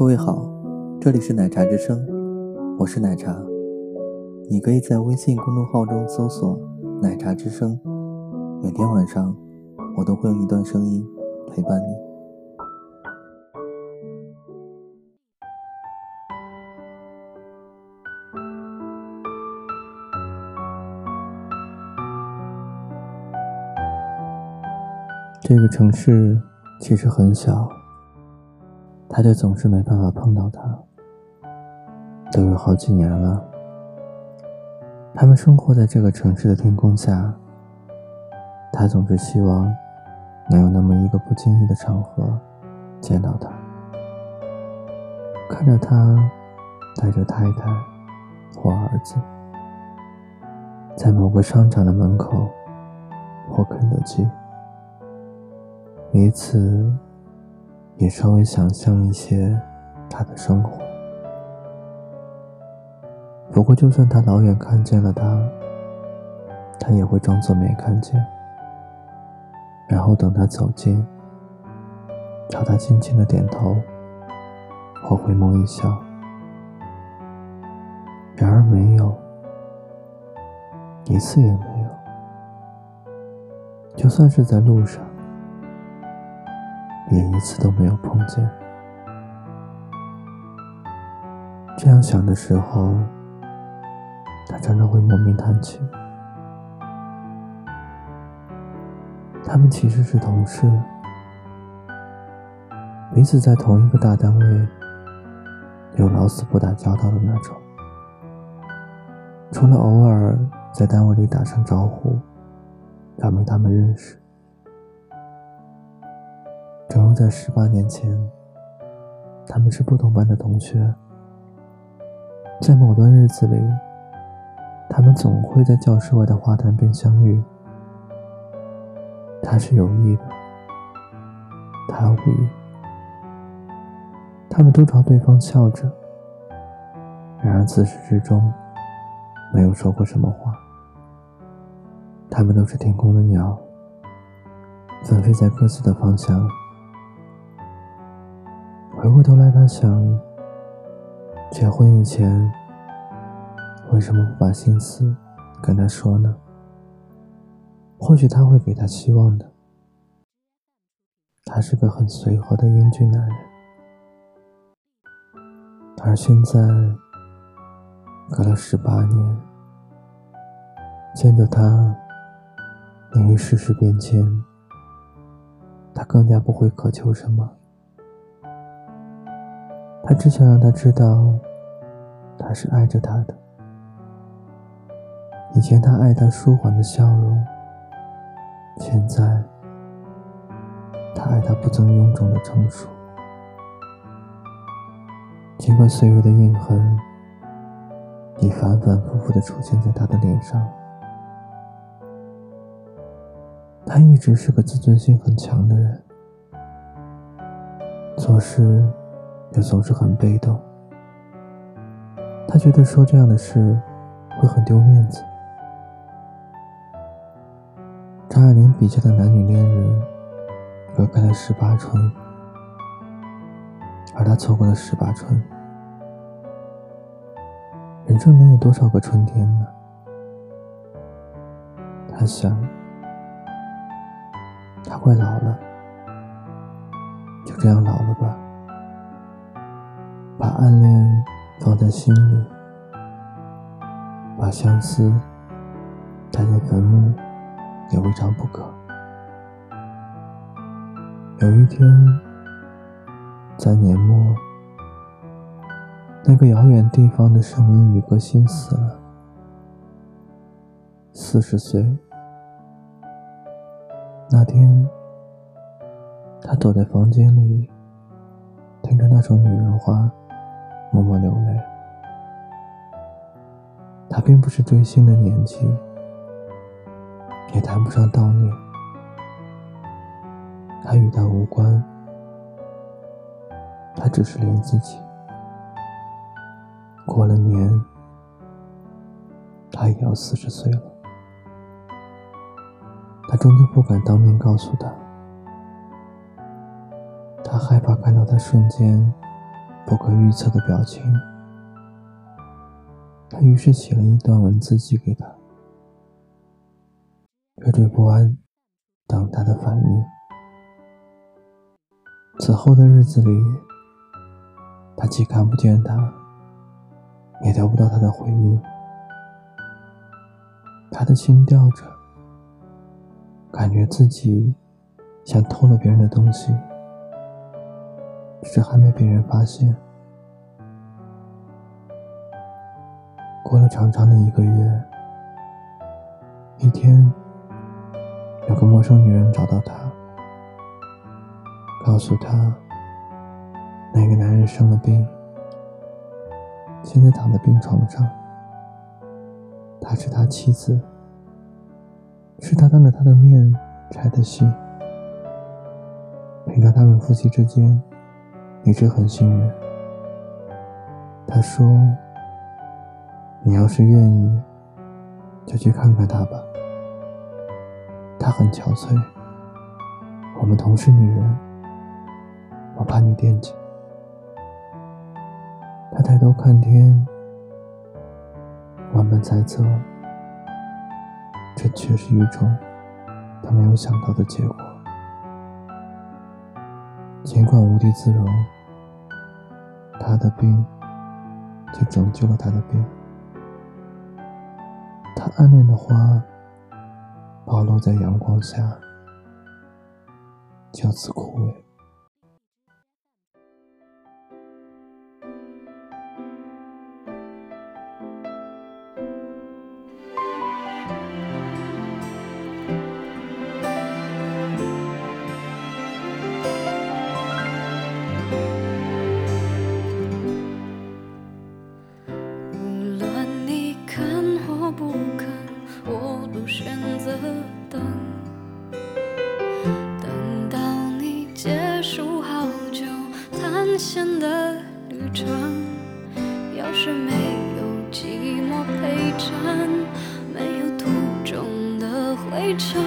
各位好，这里是奶茶之声，我是奶茶。你可以在微信公众号中搜索“奶茶之声”，每天晚上我都会用一段声音陪伴你。这个城市其实很小，他却总是没办法碰到他。都有好几年了，他们生活在这个城市的天空下。他总是希望能有那么一个不经意的场合见到他，看着他带着太太或儿子，在某个商场的门口或肯德基。彼此，也稍微想象一些他的生活。不过，就算他老远看见了他，他也会装作没看见，然后等他走近，朝他轻轻的点头，或回眸一笑。然而，没有，一次也没有。就算是在路上。一次都没有碰见。这样想的时候，他常常会莫名叹气。他们其实是同事，彼此在同一个大单位，有老死不打交道的那种。除了偶尔在单位里打声招呼，表明他们认识。正如在十八年前，他们是不同班的同学，在某段日子里，他们总会在教室外的花坛边相遇。他是有意的，他无意。他们都朝对方笑着，然而自始至终没有说过什么话。他们都是天空的鸟，纷飞在各自的方向。回过头来，他想，结婚以前为什么不把心思跟他说呢？或许他会给他希望的。他是个很随和的英俊男人，而现在隔了十八年，见着他，因为世事变迁，他更加不会渴求什么。他只想让他知道，他是爱着他的。以前他爱他舒缓的笑容，现在他爱他不曾臃肿的成熟。尽管岁月的印痕已反反复复的出现在他的脸上，他一直是个自尊心很强的人，做事。也总是很被动，他觉得说这样的事会很丢面子。张爱玲笔下的男女恋人隔开了十八春，而他错过了十八春。人生能有多少个春天呢？他想，他快老了，就这样老了吧。把暗恋放在心里，把相思带进坟墓，也未尝不可。有一天，在年末，那个遥远地方的声音一个心死了，四十岁。那天，他躲在房间里，听着那首女人花。默默流泪。他并不是追星的年纪，也谈不上悼念。他与他无关，他只是连自己。过了年，他也要四十岁了。他终究不敢当面告诉他，他害怕看到他瞬间。不可预测的表情。他于是写了一段文字寄给他，惴惴不安，等他的反应。此后的日子里，他既看不见他，也得不到他的回应。他的心吊着，感觉自己像偷了别人的东西，只是还没被人发现。过了长长的一个月，一天，有个陌生女人找到他，告诉他，那个男人生了病，现在躺在病床上。他是他妻子，是他当着他的面拆的戏。平常他们夫妻之间一直很信任。他说。你要是愿意，就去看看他吧。他很憔悴。我们同是女人，我怕你惦记。他抬头看天，万般猜测，这却是一种他没有想到的结果。尽管无地自容，他的病却拯救了他的病。他暗恋的花，暴露在阳光下，就此枯萎。不肯我都选择等。等到你结束好久探险的旅程要是没有寂寞陪衬没有途中的灰尘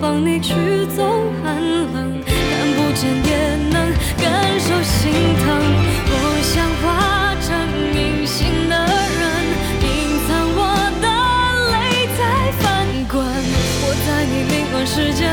帮你驱走寒冷，看不见也能感受心疼。我想化成隐形的人，隐藏我的泪在翻滚。我在你灵魂世界。